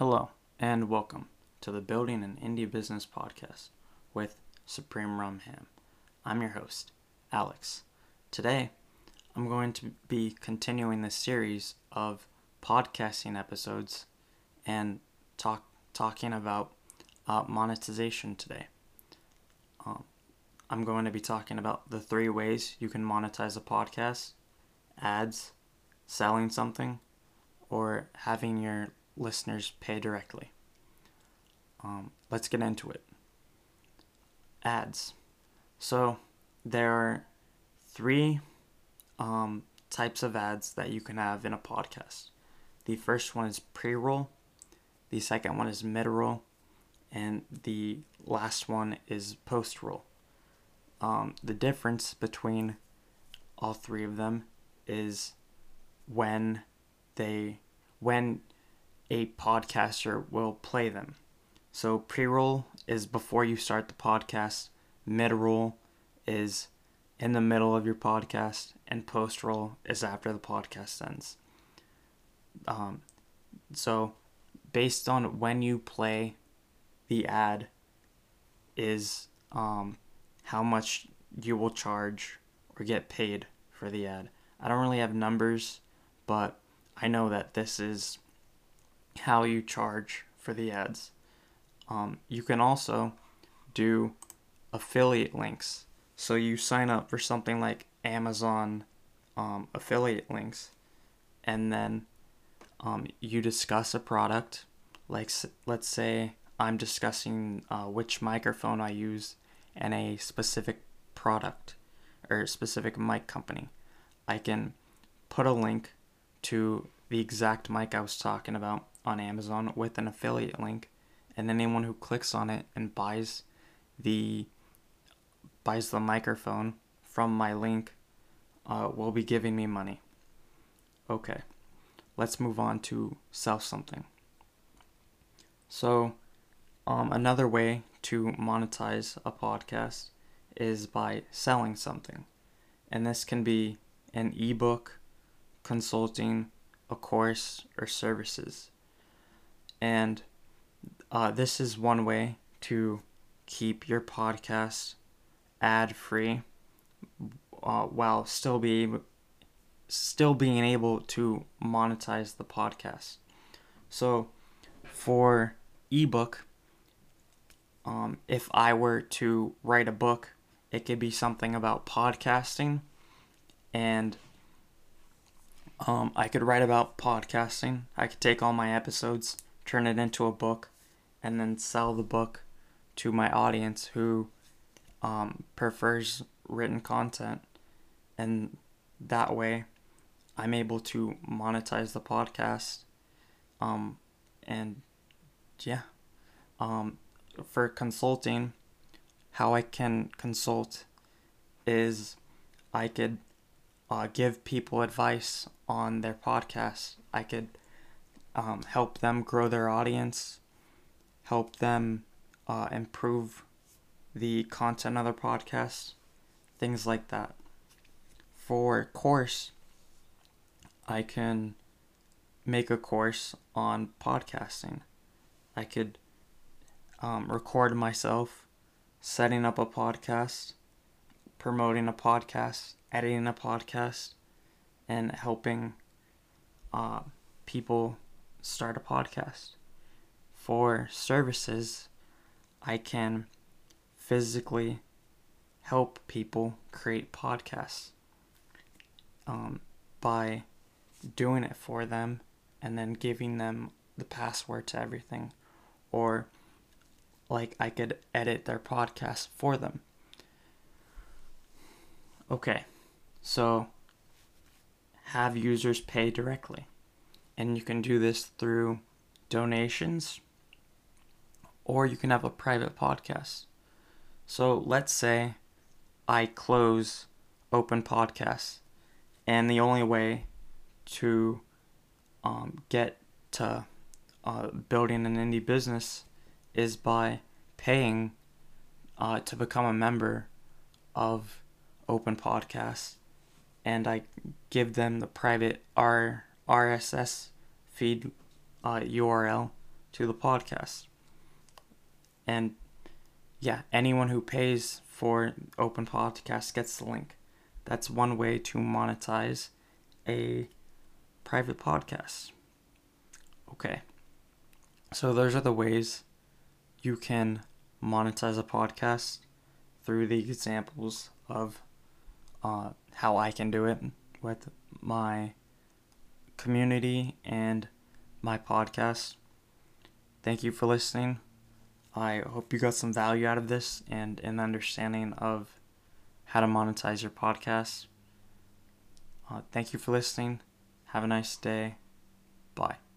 Hello, and welcome to the Building an Indie Business podcast with Supreme Rum Ham. I'm your host, Alex. Today, I'm going to be continuing this series of podcasting episodes and talk talking about uh, monetization today. Um, I'm going to be talking about the three ways you can monetize a podcast: ads, selling something, or having your listeners pay directly. Um, let's get into it. Ads. So there are three um, types of ads that you can have in a podcast. The first one is pre roll, the second one is mid roll, and the last one is post roll. Um, the difference between all three of them is when they when a podcaster will play them. So pre roll is before you start the podcast, mid roll is in the middle of your podcast, and post roll is after the podcast ends. Um, so, based on when you play the ad, is um, how much you will charge or get paid for the ad. I don't really have numbers, but I know that this is how you charge for the ads. Um, you can also do affiliate links. So you sign up for something like Amazon um, affiliate links, and then um, you discuss a product. Like, let's say I'm discussing uh, which microphone I use and a specific product or specific mic company. I can put a link to the exact mic I was talking about on Amazon with an affiliate link, and anyone who clicks on it and buys the buys the microphone from my link uh, will be giving me money. Okay, let's move on to sell something. So, um, another way to monetize a podcast is by selling something, and this can be an ebook, consulting, a course, or services. And uh, this is one way to keep your podcast ad free uh, while still be still being able to monetize the podcast. So for ebook, um, if I were to write a book, it could be something about podcasting, and um, I could write about podcasting. I could take all my episodes turn it into a book, and then sell the book to my audience who um, prefers written content. And that way, I'm able to monetize the podcast. Um, and yeah, um, for consulting, how I can consult is I could uh, give people advice on their podcast. I could um, help them grow their audience, help them uh, improve the content of their podcast, things like that. For course, I can make a course on podcasting. I could um, record myself setting up a podcast, promoting a podcast, editing a podcast, and helping uh, people start a podcast. For services, I can physically help people create podcasts um, by doing it for them and then giving them the password to everything. Or, like, I could edit their podcast for them. Okay, so have users pay directly and you can do this through donations or you can have a private podcast. So let's say I close open podcasts, and the only way to um, get to uh, building an indie business is by paying uh, to become a member of open podcasts and i give them the private r RSS feed uh, URL to the podcast. And yeah, anyone who pays for Open Podcast gets the link. That's one way to monetize a private podcast. Okay. So those are the ways you can monetize a podcast through the examples of uh, how I can do it with my community and my podcast. Thank you for listening. I hope you got some value out of this and an understanding of how to monetize your podcast. Uh, thank you for listening. Have a nice day. Bye.